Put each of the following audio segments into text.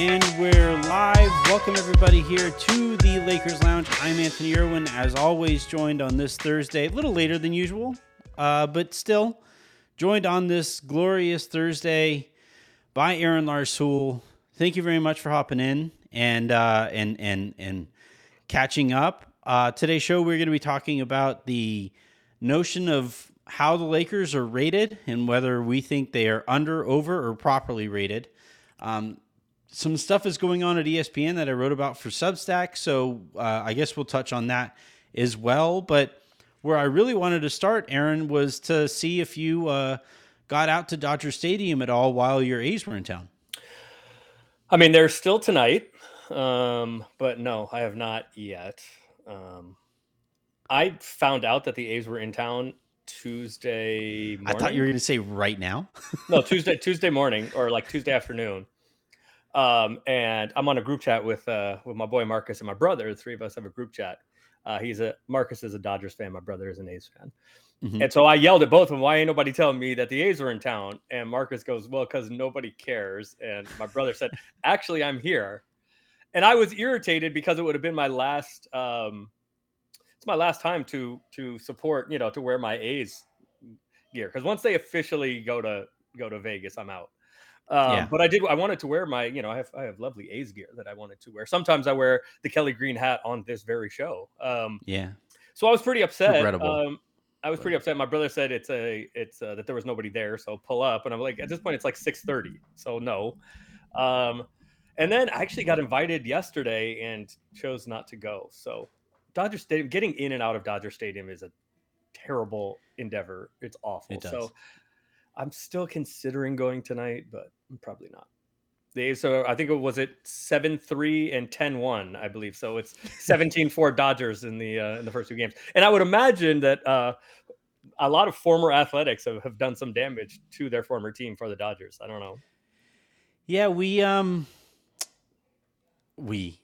And we're live. Welcome everybody here to the Lakers Lounge. I'm Anthony Irwin, as always, joined on this Thursday, a little later than usual, uh, but still joined on this glorious Thursday by Aaron Larsuel. Thank you very much for hopping in and uh, and and and catching up. Uh, today's show, we're going to be talking about the notion of how the Lakers are rated and whether we think they are under, over, or properly rated. Um, some stuff is going on at ESPN that I wrote about for Substack, so uh, I guess we'll touch on that as well. But where I really wanted to start, Aaron, was to see if you uh, got out to Dodger Stadium at all while your A's were in town. I mean, they're still tonight, um, but no, I have not yet. Um, I found out that the A's were in town Tuesday morning. I thought you were going to say right now. no, Tuesday Tuesday morning or like Tuesday afternoon. Um, and I'm on a group chat with uh, with my boy Marcus and my brother. The three of us have a group chat. Uh, he's a Marcus is a Dodgers fan. My brother is an A's fan. Mm-hmm. And so I yelled at both of them, "Why ain't nobody telling me that the A's are in town?" And Marcus goes, "Well, because nobody cares." And my brother said, "Actually, I'm here." And I was irritated because it would have been my last. Um, it's my last time to to support, you know, to wear my A's gear because once they officially go to go to Vegas, I'm out. Um, yeah. But I did. I wanted to wear my, you know, I have I have lovely A's gear that I wanted to wear. Sometimes I wear the Kelly Green hat on this very show. Um, yeah. So I was pretty upset. Um, I was pretty upset. My brother said it's a it's uh, that there was nobody there, so pull up. And I'm like, at this point, it's like 6:30, so no. Um, and then I actually got invited yesterday and chose not to go. So Dodger Stadium, getting in and out of Dodger Stadium is a terrible endeavor. It's awful. It so I'm still considering going tonight, but probably not. They so I think it was it seven three and 10-1, I believe. So it's 17-4 Dodgers in the uh, in the first two games. And I would imagine that uh, a lot of former athletics have, have done some damage to their former team for the Dodgers. I don't know. Yeah, we um we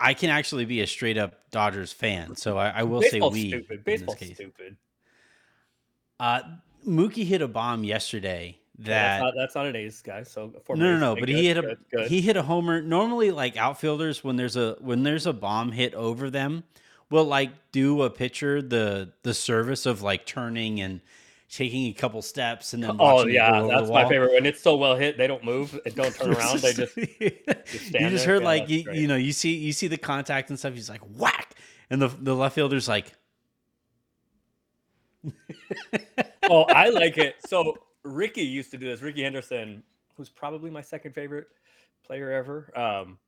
I can actually be a straight up Dodgers fan, so I, I will Baseball's say we. Stupid. Baseball's stupid. Uh, Mookie hit a bomb yesterday that yeah, that's, not, that's, not, an ace guy. So no, no, no. But good, he hit a good, good. he hit a homer. Normally, like outfielders, when there's a when there's a bomb hit over them, will like do a pitcher the the service of like turning and taking a couple steps and then oh yeah that's my favorite when it's so well hit they don't move and don't turn around they just, just you just there. heard yeah, like you, you know you see you see the contact and stuff he's like whack and the the left fielder's like oh i like it so Rickey used to do this. Rickey Henderson, who's probably my second favorite player ever. Um,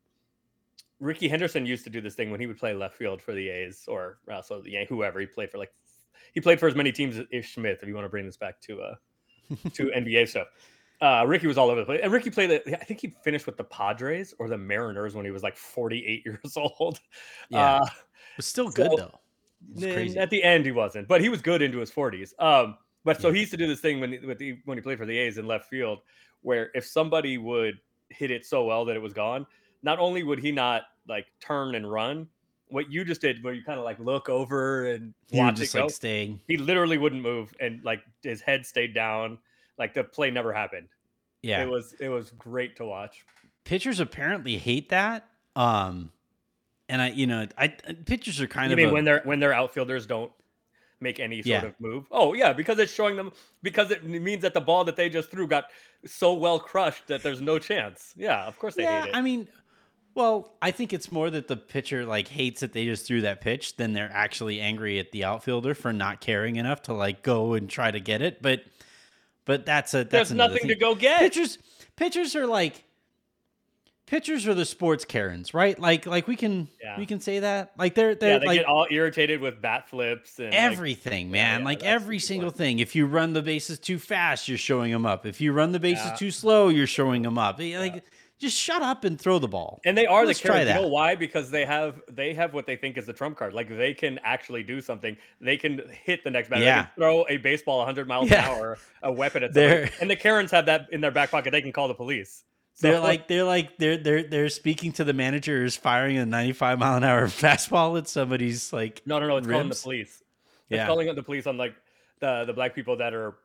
Rickey Henderson used to do this thing when he would play left field for the A's or also the whoever he played for. Like he played for as many teams as Ish Smith. If you want to bring this back to uh to NBA stuff. Uh, Rickey was all over the place, and Rickey played. I think he finished with the Padres or the Mariners when he was like 48 years old. Yeah, uh, but still good so, though. At the end, he wasn't, but he was good into his 40s. Um, but so he used to do this thing when with the, when he played for the A's in left field, where if somebody would hit it so well that it was gone, not only would he not like turn and run, what you just did, where you kind of like look over and watch just it go, like staying. He literally wouldn't move, and like his head stayed down. Like the play never happened. Yeah, it was it was great to watch. Pitchers apparently hate that. Um, and I, you know, I pitchers are kind you of I mean a, when they're when their outfielders don't make any sort yeah. of move. Oh yeah, because it's showing them because it means that the ball that they just threw got so well crushed that there's no chance. Yeah, of course they yeah, hate it. I mean, well, I think it's more that the pitcher like hates that they just threw that pitch than they're actually angry at the outfielder for not caring enough to like go and try to get it. But but that's a that's there's nothing thing. to go get. Pitchers pitchers are like pitchers are the sports Karens, right? Like like we can yeah. we can say that. Like they're they're yeah, they like get all irritated with bat flips and everything, like, man. Yeah, like every single thing. If you run the bases too fast, you're showing them up. If you run the bases too slow, you're showing them up. Eh, like just shut up and throw the ball. And they are Let's the Karens. You know why? Because they have they have what they think is the trump card. Like they can actually do something. They can hit the next batter. Yeah. throw a baseball 100 miles an hour, a weapon at somebody. And the Karens have that in their back pocket. They can call the police. They're like they're like they're they're they're speaking to the managers firing a 95 mile an hour fastball at somebody's like no, no, no. It's calling the ribs. police. It's yeah calling the police on like the the black people that are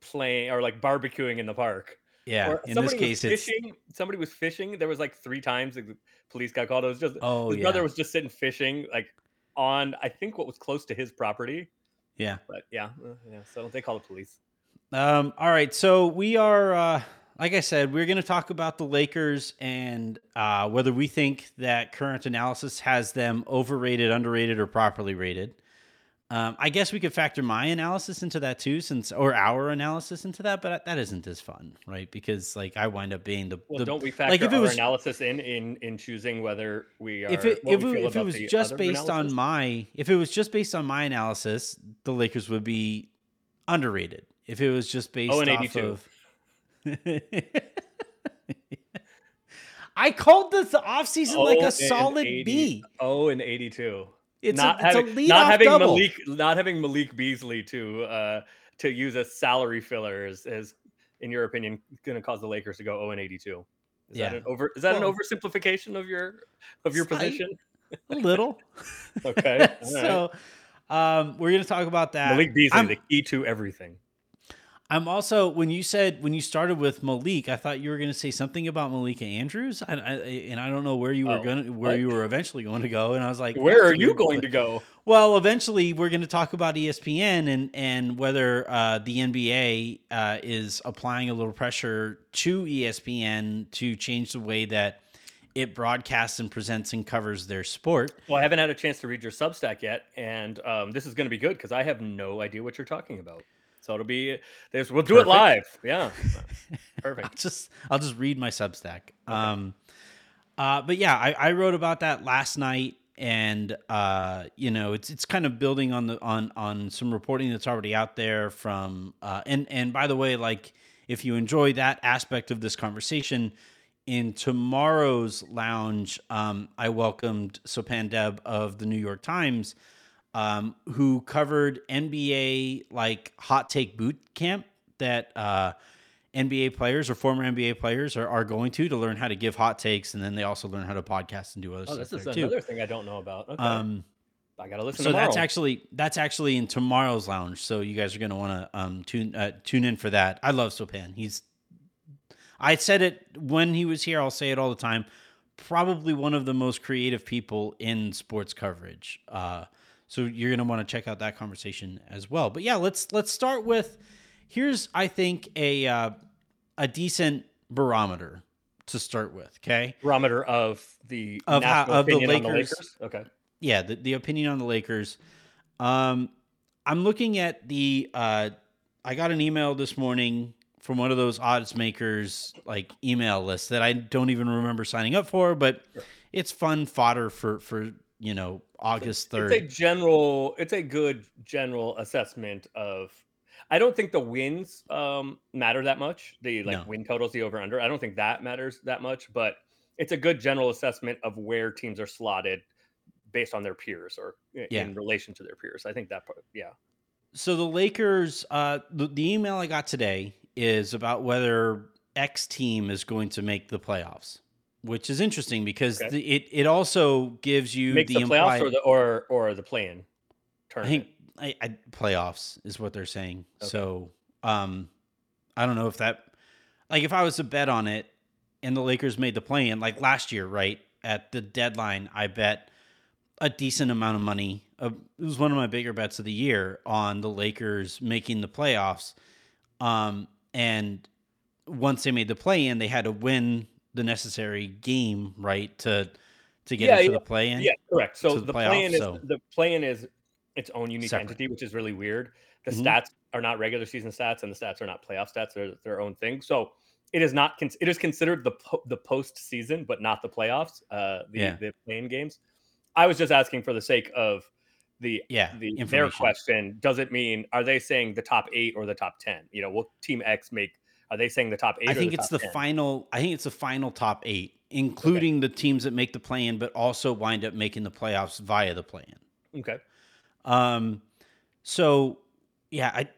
playing or like barbecuing in the park. yeah Or in this case was it's fishing. Somebody was fishing. There was like three times the police got called. It was just oh his yeah brother was just sitting fishing like on I think what was close to his property. yeah But yeah, uh, yeah. So they call the police. Um, all right, so we are, uh, like I said, we're going to talk about the Lakers and uh, whether we think that current analysis has them overrated, underrated, or properly rated. Um, I guess we could factor my analysis into that too, since or our analysis into that, but that isn't as fun, right? Because like I wind up being the, Well, the don't we factor like if it our was analysis in in in choosing whether we are if it if we it, if it was just based on my if it was just based on my analysis, the Lakers would be underrated. If it was just based Oh, off 82. of I called this the offseason like Oh, a solid 80. B. Oh, and eighty two. It's not a, it's having lead not having double. Malik not having Malik Beasley to uh to use as salary filler is, is in your opinion going to cause the Lakers to go 0 and 82. Is Yeah. that an over is that Well- an oversimplification of your of your position? a little. Okay. right. so um, we're gonna talk about that. Malik Beasley, I'm, the key to everything. I'm also when you said when you started with Malik, I thought you were going to say something about Malika Andrews, I, I, and I don't know where you were Oh, going, where what? you were eventually going to go, and I was like, Where are you going to go? Well, eventually we're going to talk about ESPN and and whether uh, the NBA uh, is applying a little pressure to ESPN to change the way that it broadcasts and presents and covers their sport. Well, I haven't had a chance to read your Substack yet, and um, this is going to be good because I have no idea what you're talking about. So it'll be there's we'll do Perfect. it live. Yeah, I'll perfect. just I'll just read my Substack. Um, uh, but yeah, I, I wrote about that last night, and uh, you know, it's it's kind of building on the on on some reporting that's already out there from uh, and and by the way, like if you enjoy that aspect of this conversation. In tomorrow's lounge, um, I welcomed Sopan Deb of the New York Times, um, who covered NBA like hot take boot camp that uh, NBA players or former NBA players are, are going to to learn how to give hot takes, and then they also learn how to podcast and do other Oh, stuff this is there too. another thing I don't know about. Okay, Um, I gotta listen. so tomorrow. that's actually that's actually in tomorrow's lounge. So you guys are going to want to um, tune uh, tune in for that. I love Sopan. He's I said it when he was here. I'll say it all the time. Probably one of the most creative people in sports coverage. Uh, so you're going to want to check out that conversation as well. But yeah, let's let's start with here's I think a uh, a decent barometer to start with. Okay. barometer of the Of how- of the on the Lakers. Lakers. Okay, yeah, the, the opinion on the Lakers. Um, I'm looking at the. Uh, I got an email this morning from one of those odds makers like email lists that I don't even remember signing up for, but Sure. it's fun fodder for for you know August third. it's a general. It's a good general assessment of. I don't think the wins um, matter that much. The like No. win totals, the over under. I don't think that matters that much, but it's a good general assessment of where teams are slotted based on their peers or Yeah. in relation to their peers. I think that part, yeah. So the Lakers, uh, the, the email I got today is about whether X team is going to make the playoffs, which is interesting because Okay. the, it it also gives you the, the, playoffs implied, or the or or the play-in I think I, I, playoffs is what they're saying. Okay. So, um, I don't know if that, like, if I was to bet on it, and the Lakers made the play in, like last year, right at the deadline, I bet a decent amount of money. Uh, it was one of my bigger bets of the year on the Lakers making the playoffs. Um, and once they made the play in, they had to win the necessary game, right, to to get Yeah, into yeah, the play in. Yeah, correct. So the the, play-in is so- the play-in is its own unique Separate. entity, which is really weird. The Mhm. stats are not regular season stats, and the stats are not playoff stats; they're their own thing. So it is not. Con- it is considered the po- the postseason, but not the playoffs. Uh, the Yeah. the playing games. I was just asking for the sake of the Yeah, the their question. Does it mean are they saying the top eight or the top ten? You know, will Team X make Are they saying the top eight? I think the it's the 10? final. I think it's the final top eight, including the teams that make the play-in, but also wind up making the playoffs via the play-in. Okay. Um, so yeah, I,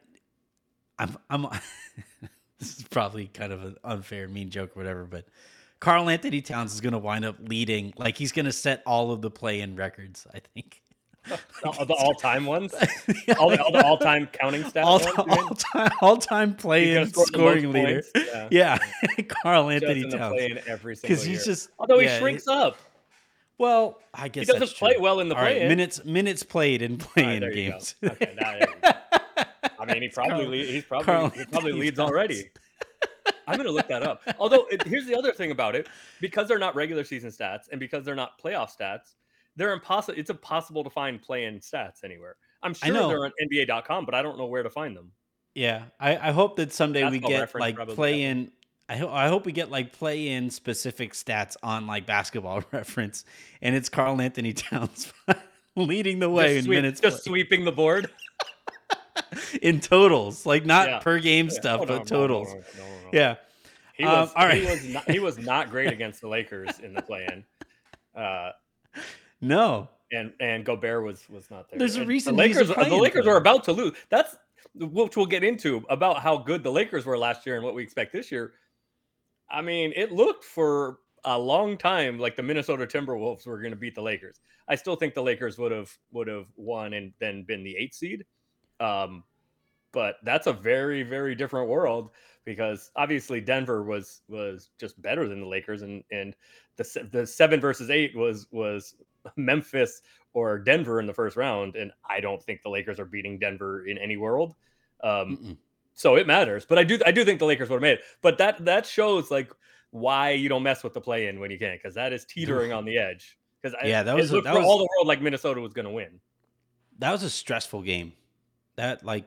I'm, I'm. this is probably kind of an unfair, mean joke or whatever, but Karl-Anthony Towns is going to wind up leading. Like he's going to set all of the play-in records. I think. All the all-time ones, all the, all the all-time counting stats. all-time, ones, all-time, all time He's play-in gonna score the most scoring leader. points, Yeah. Yeah, Karl-Anthony Towns. every Because he's year. just Although he yeah, shrinks up. Well, I guess he doesn't play true. well in the All right, minutes minutes played in right, playing go. games. Okay, now there you go. I mean, he probably Karl- he's probably Karl he probably Anthony leads Towns. already. I'm gonna look that up. Although it, here's the other thing about it, because they're not regular season stats and because they're not playoff stats, they're impossible. It's impossible to find play-in stats anywhere. I'm sure they're on NBA.com, but I don't know where to find them. Yeah, I, I hope that someday we get like play-in. I hope I hope we get like play in specific stats on like basketball reference, and it's Karl Anthony Towns leading the way just in sweep- minutes just played. sweeping the board. in totals, like not Yeah. per game Yeah. stuff, Oh, no, but totals. no, no. Yeah, He Um, was, he was not, he was not great against the Lakers in the play-in. Uh, no, and and Gobert was was not there. There's a And reason the Lakers the Lakers were about to lose. That's which we'll get into about how good the Lakers were last year and what we expect this year. I mean, it looked for a long time like the Minnesota Timberwolves were going to beat the Lakers. I still think the Lakers would have would have won and then been the eight seed. Um, but that's a very very different world because obviously Denver was was just better than the Lakers and and the the seven versus eight was was Memphis or Denver in the first round and I don't think the Lakers are beating Denver in any world. Um, Mm-mm. so it matters. But I do I do think the Lakers would have made it. But that that shows like why you don't mess with the play in when you can because that is teetering on the edge. Because Yeah, that was that was- all the world like Minnesota was going to win. that was a stressful game. That like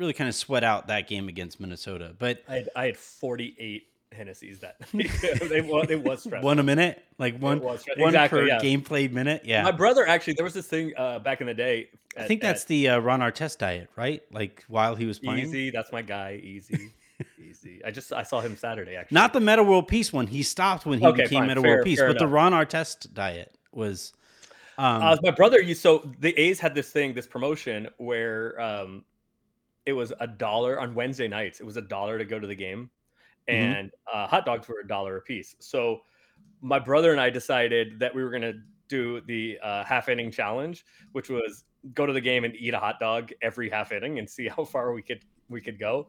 really kind of sweat out that game against Minnesota, but I had, I had 48 Hennessy's that it, was, it was stressful. one a minute, like one one exactly, per yeah. game played minute. Yeah, My brother actually, there was this thing uh, back in the day. I think that's at the uh, Ron Artest diet, right? Like while he was playing. easy. That's my guy. Easy, easy. I just I saw him Saturday actually. Not the Meta World Peace one. He stopped when he Okay, became fine. Meta Fair- World Peace, but the enough. Ron Artest diet was. Um, Uh, my brother used so the A's had this thing, this promotion where um, it was a dollar on Wednesday nights. It was a dollar to go to the game, Mhm. and uh, hot dogs were a dollar a piece. So my brother and I decided that we were going to do the uh, half inning challenge, which was go to the game and eat a hot dog every half inning and see how far we could we could go.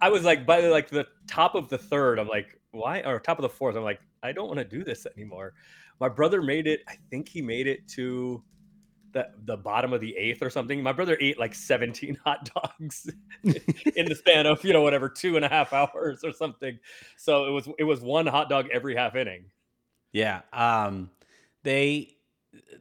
I was like by like the top of the third, I'm like, why? Or top of the fourth, I'm like, I don't want to do this anymore. My brother made it. I think he made it to the the bottom of the eighth or something. My brother ate like 17 hot dogs in the span of you know whatever two and a half hours or something. So it was it was one hot dog every half inning. yeah. Um, they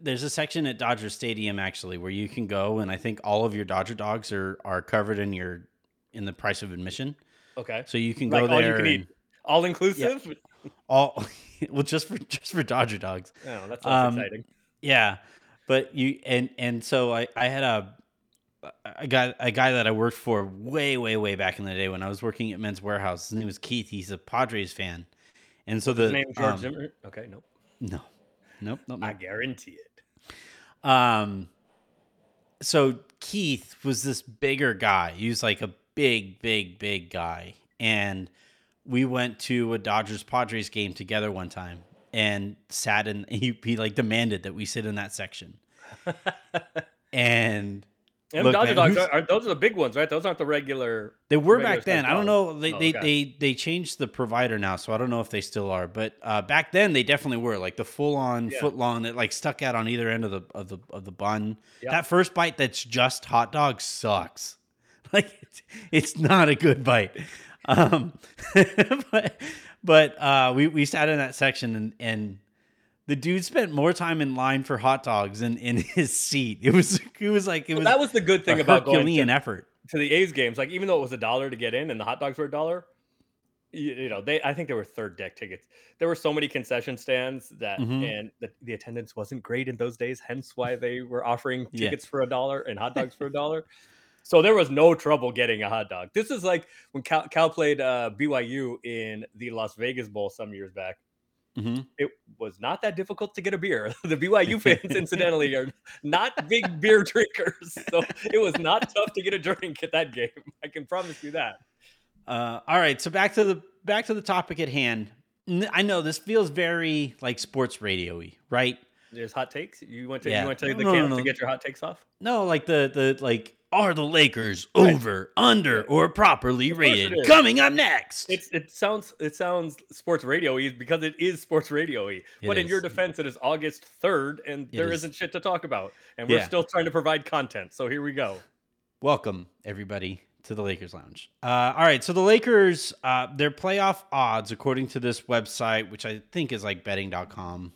there's a section at Dodger Stadium actually where you can go, and I think all of your Dodger dogs are are covered in your in the price of admission. Okay, So you can like go all there. you can and eat, all inclusive. all well just for just for Dodger dogs. Oh, that's Um, exciting. Yeah, but you and and so I I had a a guy a guy that I worked for way way way back in the day when I was working at Men's Wearhouse. His name was Keith. He's a Padres fan, and so the name George um, Zimmer. Okay, nope. no, nope, nope, I guarantee it. Um, so Keith was this bigger guy. He was like a big, big, big guy, and we went to a Dodgers Padres game together one time, and sat in. He he like demanded that we sit in that section, and And Look, Dodger man, dogs are, those are the big ones, right? Those aren't the regular. They were regular back then. size I don't know. They Oh, they, okay. they they changed the provider now, so I don't know if they still are. But uh, back then they definitely were like the full on Yeah. foot long that like stuck out on either end of the of the of the bun. Yeah. That first bite that's just hot dog sucks. Like it's, it's not a good bite. Um, but but uh, we we sat in that section and and. The dude spent more time in line for hot dogs than in his seat. It was it was like it was that was the good thing about going to, effort. to the A's games. Like even though it was a dollar to get in and the hot dogs were a dollar, you, you know they I think they were third deck tickets. There were so many concession stands that Mhm. and the, the attendance wasn't great in those days. Hence why they were offering Yeah. tickets for a dollar and hot dogs for a dollar. So there was no trouble getting a hot dog. This is like when Cal, Cal played uh, BYU in the Las Vegas Bowl some years back. hmm It was not that difficult to get a beer. The BYU fans, incidentally, are not big beer drinkers, so it was not tough to get a drink at that game. I can promise you that. Uh, all right, so back to the back to the topic at hand. I know this feels very like sports radio-y, right? There's hot takes. You want to Yeah. you went to take the No, no, camp no. to get your hot takes off. No, like the the like are the Lakers over, under, or properly Of rated? is. Coming up next. It's it sounds it sounds sports radio-y because it is sports radio-y. It but in your defense, it is August third, and It there is. not shit to talk about, and we're Yeah. still trying to provide content. So here we go. Welcome everybody to the Lakers Lounge. Uh, all right, so the Lakers, uh, their playoff odds, according to this website, which I think is like betting.com,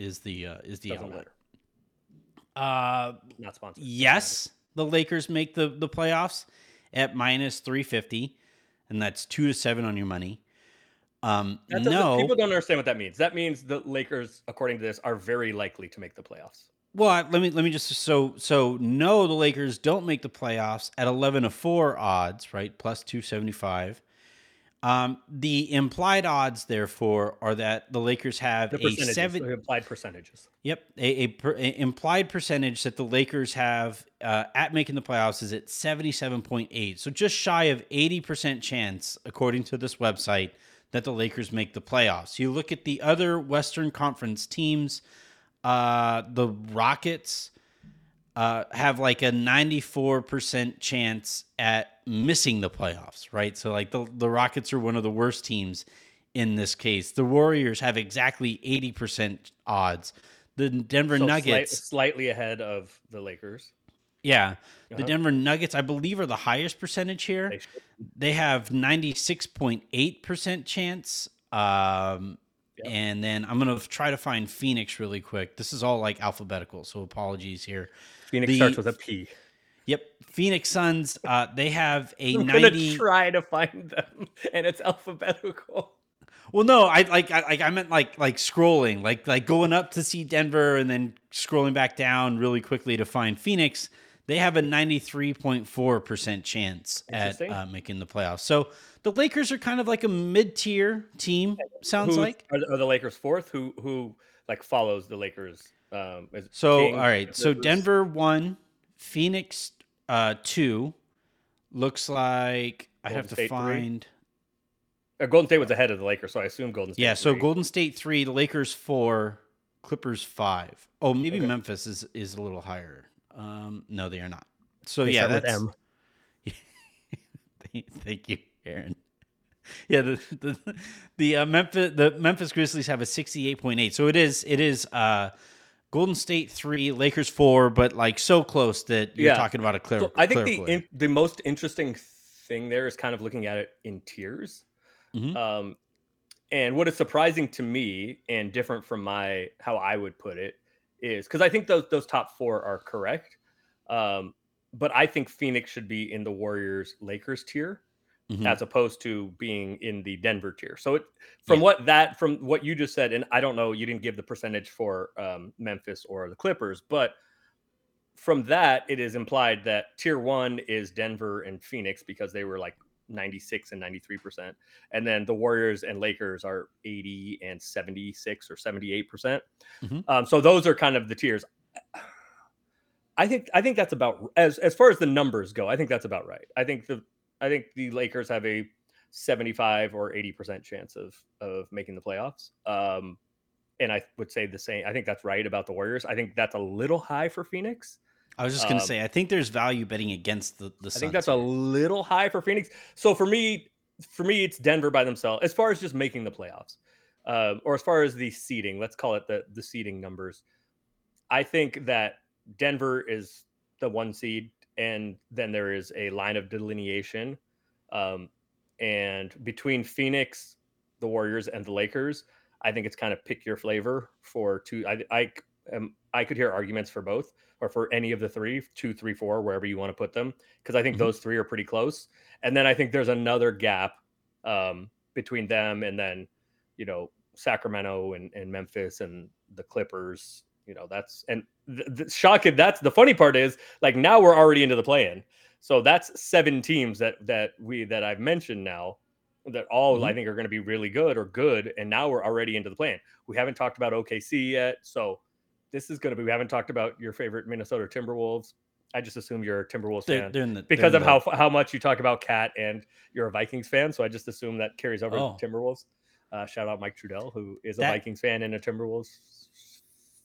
is the uh, is the Doesn't outlet. matter. Uh, Not sponsored. yes, the Lakers make the the playoffs at minus three fifty, and that's two to seven on your money. Um, no, people don't understand what that means. That means the Lakers, according to this, are very likely to make the playoffs. Well, let me let me just so so no, the Lakers don't make the playoffs at eleven to four odds, right? Plus two seventy five. Um, the implied odds, therefore, are that the Lakers have The a seven. implied percentages. Yep, a, a, per, a implied percentage that the Lakers have uh, at making the playoffs is at seventy seven point eight. So just shy of eighty percent chance, according to this website, that the Lakers make the playoffs. You look at the other Western Conference teams. Uh, the Rockets uh, have like a 94% chance at missing the playoffs, right? So, like, the, the Rockets are one of the worst teams in this case. The Warriors have exactly 80% odds. The Denver So slight- Nuggets, slightly ahead of the Lakers. yeah, the Uh-huh. Denver Nuggets, I believe, are the highest percentage here. They They have 96.8% chance. Um, Yep. And then I'm going to try to find Phoenix really quick. This is all like alphabetical, so apologies here. Phoenix The- starts with a P. Yep. Phoenix Suns, uh, they have a I'm 90. gonna try to find them, and it's alphabetical. Well, no, I like I like I meant like like scrolling, like like going up to see Denver and then scrolling back down really quickly to find Phoenix. They have a 93.4% chance at uh, making the playoffs. So the Lakers are kind of like a mid-tier team, sounds Who's- like. are the Lakers fourth? Who who like follows the Lakers? Um, is So King, all right, so Rivers? Denver one, Phoenix uh two. Looks like I have to State three? find Uh, Golden State was ahead of the Lakers, so I assume Golden State. Yeah, so three. Golden State three, the Lakers four, Clippers five. Oh, maybe Okay. Memphis is is a little higher. Um, no, they are not. So They yeah, that's. M. Thank you, Aaron. Yeah, the the the uh, Memphis the Memphis Grizzlies have a sixty eight point eight. So it is it is uh, Golden State three, Lakers four, but like so close that you're Yeah. talking about a clear. So I think the in, the most interesting thing there is kind of looking at it in tiers. Mhm. Um, and what is surprising to me and different from my how I would put it is because I think those those top four are correct. Um, but I think Phoenix should be in the Warriors Lakers tier Mhm. as opposed to being in the Denver tier. So it from Yeah. what that from what you just said, and I don't know, you didn't give the percentage for um, Memphis or the Clippers, but from that it is implied that tier one is Denver and Phoenix because they were like 96 and 93 percent, and then the Warriors and Lakers are 80 and 76 or 78 percent. Mhm. Um, so those are kind of the tiers. I think I think that's about as as far as the numbers go. I think that's about right. I think the I think the Lakers have a 75 or 80% chance of of making the playoffs. Um and I would say the same. I think that's right about the Warriors. I think that's a little high for Phoenix. I was just gonna um, say I think there's value betting against the the. I Suns think that's a little high for Phoenix. So for me, for me, it's Denver by themselves. As far as just making the playoffs, um, or as far as the seeding, let's call it the the seeding numbers. I think that Denver is the one seed, and then there is a line of delineation, um, and between Phoenix, the Warriors, and the Lakers, I think it's kind of pick your flavor for two. I I um, I could hear arguments for both or for any of the three, two, three, four, wherever you want to put them, because I think Mhm. those three are pretty close. And then I think there's another gap um, between them and then, you know, Sacramento and, and Memphis and the Clippers. You know, that's and the, the shocking. That's the funny part is like now we're already into the play-in. So that's seven teams that that we that I've mentioned now that all I Mhm. think are going to be really good or good, and now we're already into the plan. We haven't talked about OKC yet, so this is going to be. We haven't talked about your favorite Minnesota Timberwolves. I just assume you're a Timberwolves They're, fan they're the, because of the- how how much you talk about KAT and you're a Vikings fan. So I just assume that carries over Oh. to Timberwolves. Uh, shout out Mike Trudell, who is a Vikings fan and a Timberwolves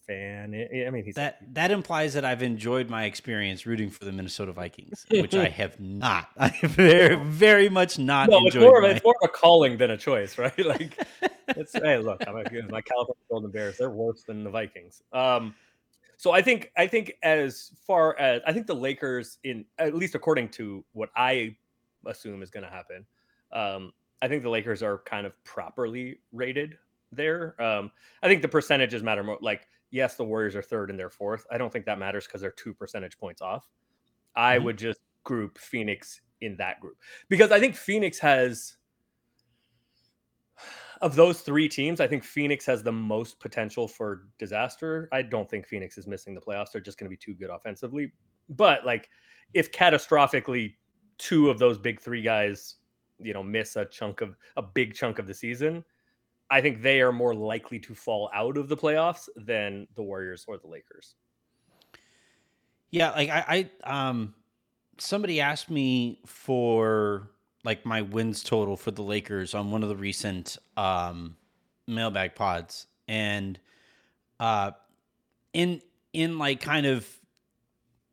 fan. I I mean, he's that that implies that I've enjoyed my experience rooting for the Minnesota Vikings, which I have not. I have very very much not no, it's more, of, a- my- it's more of a calling than a choice, right? Like, it's hey, look, I'm a, my California Golden Bears. They're worse than the Vikings. Um, so I think I think as far as I think the Lakers, in at least according to what I assume is going to happen, um, I think the Lakers are kind of properly rated there. Um, I think the percentages matter more. Like, yes, the Warriors are third and they're fourth. I don't think that matters because they're two percentage points off. I Mhm. would just group Phoenix in that group because I think Phoenix has of those three teams, I think Phoenix has the most potential for disaster. I don't think Phoenix is missing the playoffs. They're just going to be too good offensively. But like, if catastrophically two of those big three guys, you know, miss a chunk of a big chunk of the season, I think they are more likely to fall out of the playoffs than the Warriors or the Lakers. Yeah, like I, I um somebody asked me for like my wins total for the Lakers on one of the recent um mailbag pods and uh in in like kind of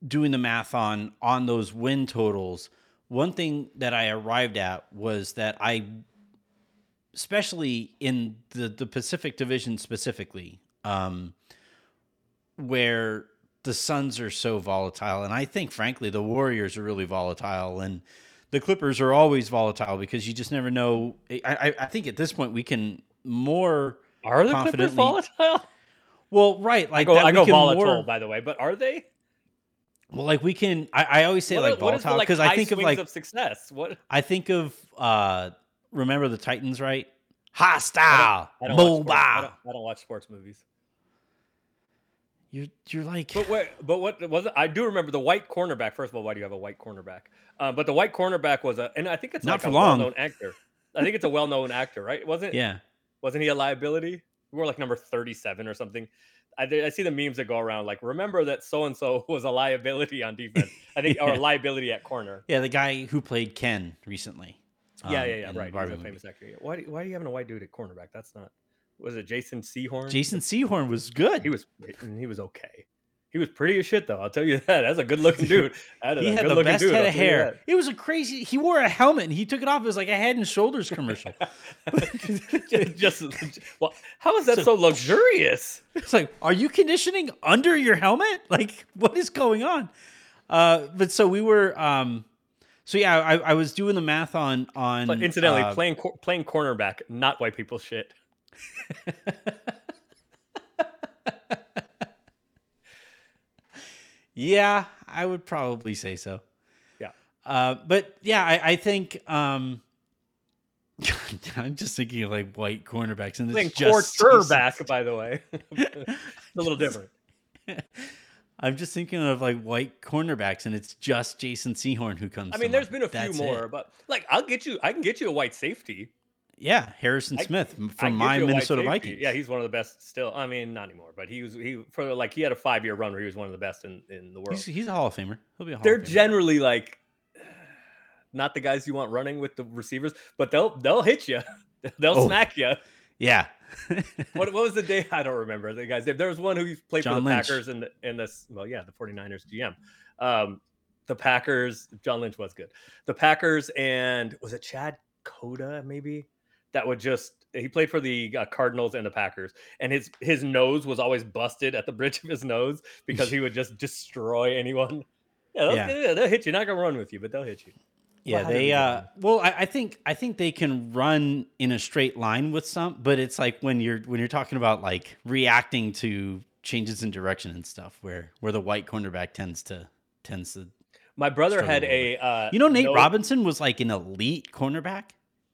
doing the math on on those win totals one thing that I arrived at was that I especially in the the Pacific division specifically um where the Suns are so volatile, and I think, frankly, the Warriors are really volatile, and the Clippers are always volatile because you just never know. I, I, I think at this point we can more Are the Clippers volatile? well, right? Like I go, I go volatile, more- by the way, but are they? well, like we can. I, I always say What like what is the, volatile like, because I think of like of success. What I think of uh remember the Titans, right? Hostile, I don't, watch sports, I, mobile. don't, I don't watch sports movies. You're you're like But what? But what was it? I do remember the white cornerback. First of all, why do you have a white cornerback? Uh, but the white cornerback was a, and I think it's Not like for a long. well-known actor. I think it's a well-known actor, right? Wasn't yeah. wasn't he a liability? We were like number thirty-seven or something. I, I see the memes that go around like, remember that so and so was a liability on defense. I think or a liability at corner. Yeah, the guy who played Ken recently. Yeah, um, yeah, yeah. Right. He's a famous actor. Yeah. Why? do- Why are you having a white dude at cornerback? That's not. Was it Jason Sehorn? Jason Sehorn was good. He was. He was okay. He was pretty as shit, though. I'll tell you that. That's a good-looking dude. That is he a had the best dude, head of hair. It was a crazy. He wore a helmet and he took it off. It was like a Head and Shoulders commercial. just well, how is that So- so, luxurious? it's like, are you conditioning under your helmet? Like, what is going on? Uh, but so we were. Um, so yeah, I, I was doing the math on on. But incidentally, uh, playing cor- playing cornerback, not white people shit. Yeah, I would probably say so. Yeah. Uh, but yeah, I, I think um, I'm just thinking of like white cornerbacks and Playing it's just quarterback, by the way, a little different. I'm just thinking of like white cornerbacks, and it's just Jason Sehorn who comes. I mean, there's mind. been a few more, it. but like, I'll get you. I can get you a white safety Yeah, Harrison I- Smith from my get you a white Minnesota. Vikings. Yeah, he's one of the best still. I mean, not anymore, but he was he for like he had a five year run where he was one of the best in in the world. he's, he's a Hall of Famer. He'll be a Hall They're of Famer. generally like not the guys you want running with the receivers, but they'll they'll hit you. They'll Oh. smack you. yeah. What, what was the day? I don't remember the guys. There was one who played John for the Lynch. Packers and the and this well, yeah, the 49ers GM. Um, the Packers, John Lynch was good. The Packers and was it Chad Coda maybe that would just he played for the uh, Cardinals and the Packers, and his his nose was always busted at the bridge of his nose because he would just destroy anyone. Yeah, they'll, Yeah. yeah, they'll hit you. Not gonna run with you, but they'll hit you. Yeah, how they uh well I, I think I think they can run in a straight line with some, but it's like when you're when you're talking about like reacting to changes in direction and stuff where where the white cornerback tends to tends to My brother had a a uh, You know Nate no- Robinson was like an elite cornerback?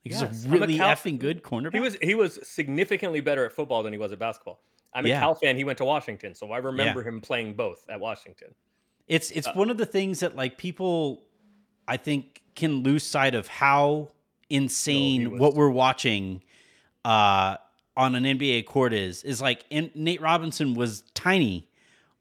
He's Yes, a I'm a really Cal- effing good cornerback. He was he was significantly better at football than he was at basketball. I'm a Yeah. Cal fan. He went to Washington, so I remember him playing both at Washington. It's it's Uh, one of the things that like people I think can lose sight of how insane was- what we're watching uh, on an NBA court is. Is like in, Nate Robinson was tiny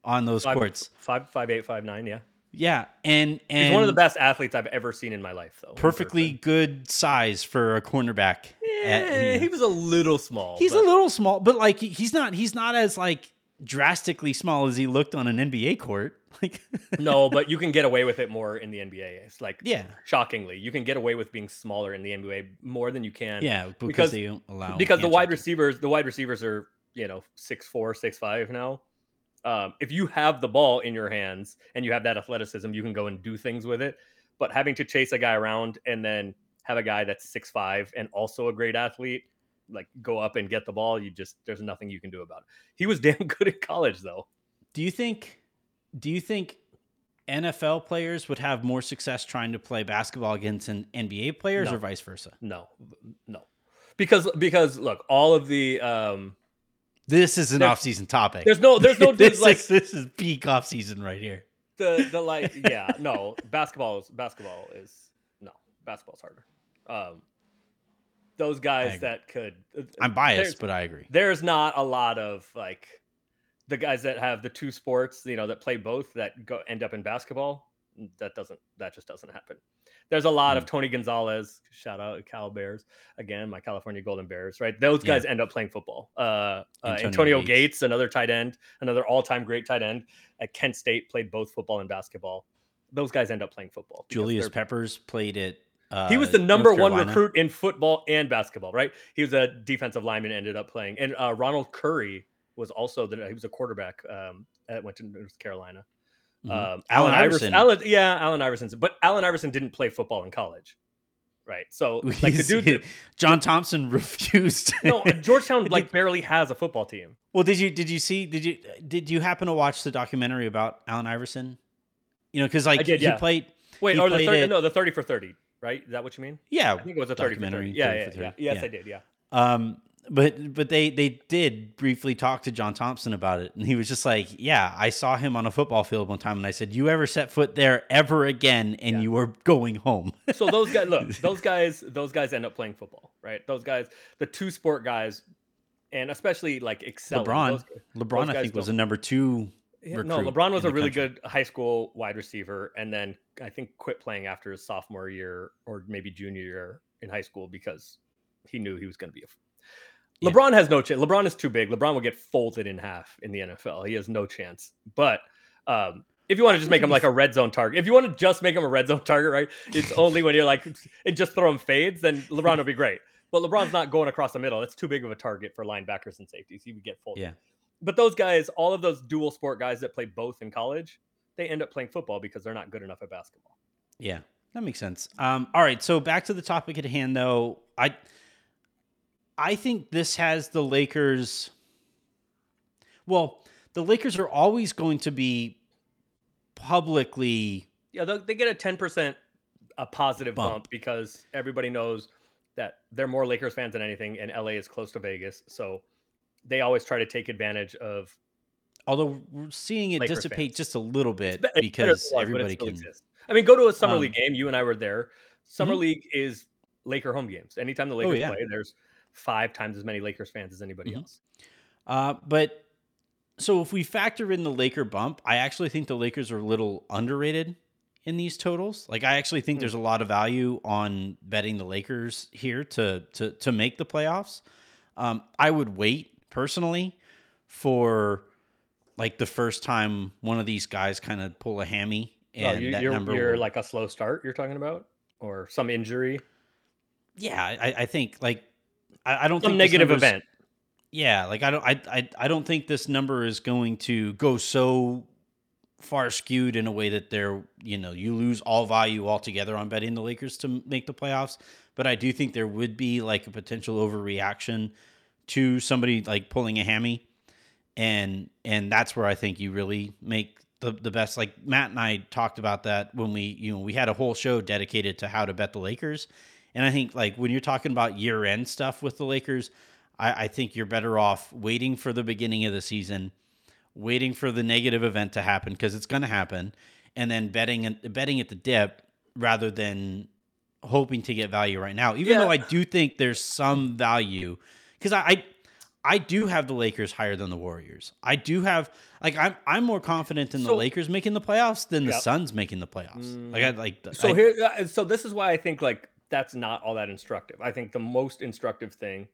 on those Five, courts. five, five, eight, five, nine. Yeah, Yeah, and and he's one of the best athletes I've ever seen in my life, though. perfectly good size for a cornerback. at- Eh, he was a little small. He's but- a little small, but like he's not he's not as like drastically small as he looked on an NBA court. Like no, but you can get away with it more in the NBA. It's like yeah, shockingly, you can get away with being smaller in the NBA more than you can. yeah, because, because- they don't allow because the wide receivers, the wide receivers are you know six four, six five now. Um, if you have the ball in your hands and you have that athleticism, you can go and do things with it. But having to chase a guy around and then have a guy that's six five and also a great athlete, like go up and get the ball, you just there's nothing you can do about it. He was damn good at college though. Do you think? Do you think NFL players would have more success trying to play basketball against an NBA players No. or vice versa? No, no, because because look, all of the um, This is an off-season topic. there's no there's no this like is this is peak off-season right here. the the like yeah no basketball is basketball is no basketball's harder. Um, those guys that could uh, I'm biased, but I agree. there's not a lot of like the guys that have the two sports you know that play both that go end up in basketball that doesn't that just doesn't happen there's a lot of Hmm. tony gonzalez shout out cal bears again my california golden bears right those Yeah. guys end up playing football uh, uh Antonio antonio, Gates. gates. another tight end another all-time great tight end at kent state played both football and basketball those guys end up playing football Julius Peppers played it. Uh, he was the number one recruit in football and basketball, right? He was a defensive lineman, ended up playing, and uh, Ronald Curry was also the he was a quarterback um, at went to North Carolina. Mhm. Um, Allen Iverson, Iverson. Allen, yeah, Allen Iverson, but Allen Iverson didn't play football in college, right? So like the dude, John Thompson refused. no, Georgetown like barely has a football team. Well, did you did you see did you did you happen to watch the documentary about Allen Iverson? You know, because like did, he yeah. played. Wait, He or the played 30, it- no, the thirty for thirty, right? Is that what you mean? Yeah, I think it was a thirty for documentary, thirty. Yeah, 30 yeah, for 30, yeah. Yes, yeah. I did. Yeah. Um, but but they they did briefly talk to John Thompson about it, and he was just like, "Yeah, I saw him on a football field one time, and I said, you ever set foot there ever again, and Yeah. you were going home." so those guys look those guys those guys end up playing football right those guys the two sport guys and especially like excel LeBron, LeBron, I think was a number two. No lebron was a really country. good high school wide receiver and then i think quit playing after his sophomore year or maybe junior year in high school because he knew he was going to be a Yeah. lebron has no chance lebron is too big lebron will get folded in half in the nfl he has no chance but um if you want to just make him like a red zone target, if you want to just make him a red zone target, right? It's only when you're like and just throw him fades, then LeBron will be great. But LeBron's not going across the middle. That's too big of a target for linebackers and safeties. He would get folded. Yeah. But those guys, all of those dual sport guys that play both in college, they end up playing football because they're not good enough at basketball. Yeah, that makes sense. Um, all right, so back to the topic at hand, though. I I think this has the Lakers. Well, the Lakers are always going to be publicly. Yeah, they get a 10% a positive Bump. bump. because everybody knows that they're more Lakers fans than anything, and LA is close to Vegas. So they always try to take advantage of Although we're seeing it Lakers dissipate fans. just a little bit It's be- it's because was, everybody can. exists. I mean, go to a summer Um, league game. You and I were there. Summer Mhm. league is Laker home games. Anytime the Lakers Oh, yeah. play, there's five times as many Lakers fans as anybody Mhm. else. Uh, but so if we factor in the Laker bump, I actually think the Lakers are a little underrated in these totals. Like I actually think Hmm. there's a lot of value on betting the Lakers here to to to make the playoffs. Um, I would wait personally for like the first time one of these guys kind of pull a hammy Oh, and you, that you're, number you're will- like a slow start. You're talking about, or some injury, yeah I, I think like I, I don't some think negative event. Yeah, like I don't I, I I don't think this number is going to go so far skewed in a way that they're, you know, you lose all value altogether on betting the Lakers to make the playoffs, but I do think there would be like a potential overreaction to somebody like pulling a hammy and and that's where I think you really make the the best like Matt and I talked about that when we, you know, we had a whole show dedicated to how to bet the Lakers. And I think like when you're talking about year end stuff with the Lakers, I, I think you're better off waiting for the beginning of the season, waiting for the negative event to happen because it's going to happen, and then betting and betting at the dip rather than hoping to get value right now. Even Yeah. though I do think there's some value because I, I I do have the Lakers higher than the Warriors. I do have like I'm I'm more confident in the So- Lakers making the playoffs than the Yep. Suns making the playoffs. Like I like So I- here, uh, so this is why I think like that's not all that instructive. I think the most instructive thing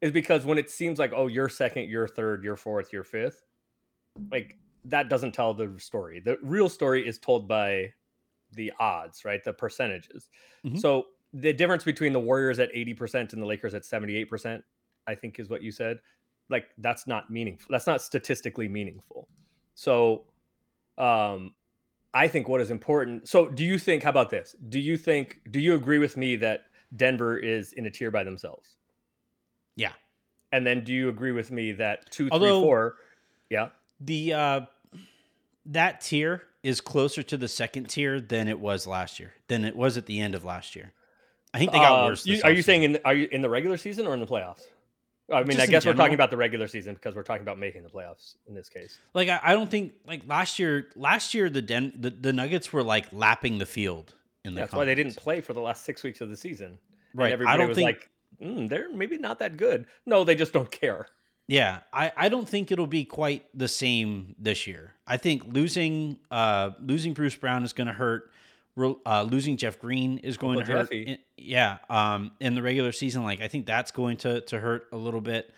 is because when it seems like oh you're second, you're third, you're fourth, you're fifth, like that doesn't tell the story. The real story is told by the odds, right? The percentages. Mhm. So the difference between the Warriors at 80% and the Lakers at 78%, I think is what you said. Like that's not meaningful. That's not statistically meaningful. So um I think what is important. So do you think how about this? Do you think do you agree with me that Denver is in a tier by themselves? yeah. And then do you agree with me that two, three, four? Yeah. The uh that tier is closer to the second tier than it was last year, than it was at the end of last year. I think they got Um, worse. you- are you saying in are you in the regular season or in the playoffs? I mean, Just I guess we're talking about the regular season because we're talking about making the playoffs in this case. like I, I don't think like last year last year the Den the, the Nuggets were like lapping the field in the That's why they didn't play for the last six weeks of the season. Right. And everybody I don't was think like, mm, they're maybe not that good. No, they just don't care. yeah, I, I don't think it'll be quite the same this year. I think losing uh losing Bruce Brown is going to hurt. Uh, losing Jeff Green is going Uncle to hurt. In- yeah, um, in the regular season, like I think that's going to to hurt a little bit.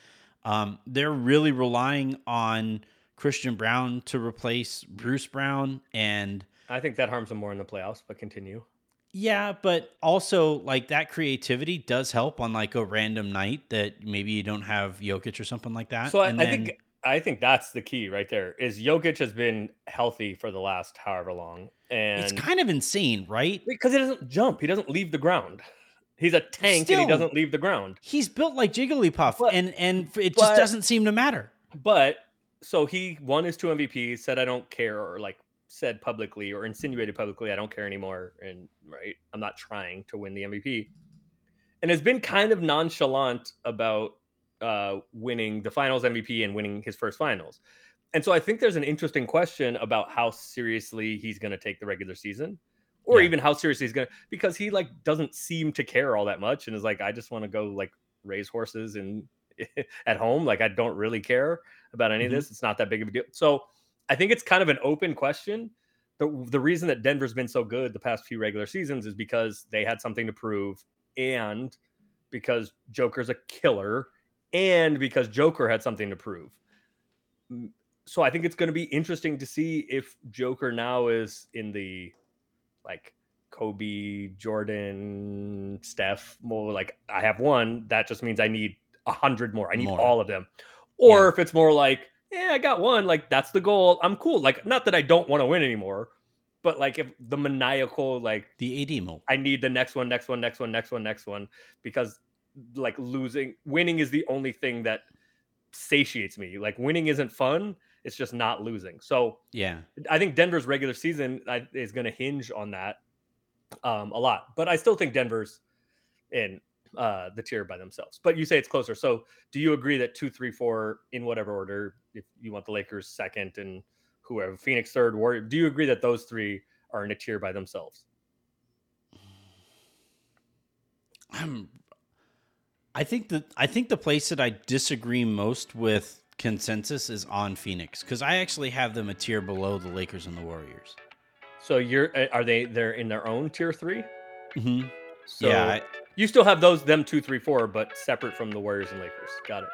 Um, they're really relying on Christian Braun to replace Bruce Brown, and I think that harms them more in the playoffs, but continue. Yeah, but also like that creativity does help on like a random night that maybe you don't have Jokic or something like that. So I, and I think I think that's the key right there. Is Jokic has been healthy for the last however long, and it's kind of insane, right? because he doesn't jump, he doesn't leave the ground. He's a tank and he doesn't leave the ground. He's built like Jigglypuff, But- and and it but- just doesn't seem to matter. But so he won his two MVPs, said I don't care, or like said publicly or insinuated publicly, I don't care anymore, and right, I'm not trying to win the MVP, and has been kind of nonchalant about uh, winning the Finals MVP and winning his first Finals. And so I think there's an interesting question about how seriously he's going to take the regular season, or Yeah. even how seriously he's going to, because he like doesn't seem to care all that much, and is like, I just want to go like raise horses and at home, like I don't really care about any Mhm. of this. It's not that big of a deal. So I think it's kind of an open question. The, the reason that Denver's been so good the past few regular seasons is because they had something to prove and because Joker's a killer and because Joker had something to prove. So I think it's going to be interesting to see if Joker now is in the like Kobe, Jordan, Steph, more like I have one. That just means I need a hundred more. I need More. all of them. Or Yeah. if it's more like, yeah, I got one, like that's the goal. I'm cool. Like, not that I don't want to win anymore, but like if the maniacal, like The AD mold. I need the next one, next one, next one, next one, next one, because like losing, winning is the only thing that satiates me. Like winning isn't fun; it's just not losing. So Yeah, I think Denver's regular season is going to hinge on that um, a lot. But I still think Denver's in uh, the tier by themselves. But you say it's closer. So do you agree that two, three, four, in whatever order, if you want the Lakers second and whoever, Phoenix third, Warrior, do you agree that those three are in a tier by themselves? I'm. I think that I think the place that I disagree most with consensus is on Phoenix because I actually have them a tier below the Lakers and the Warriors. So you're uh, are they they're in their own tier three? Mm-hmm. So yeah, I, you still have those them two, three, four, but separate from the Warriors and Lakers. Got it.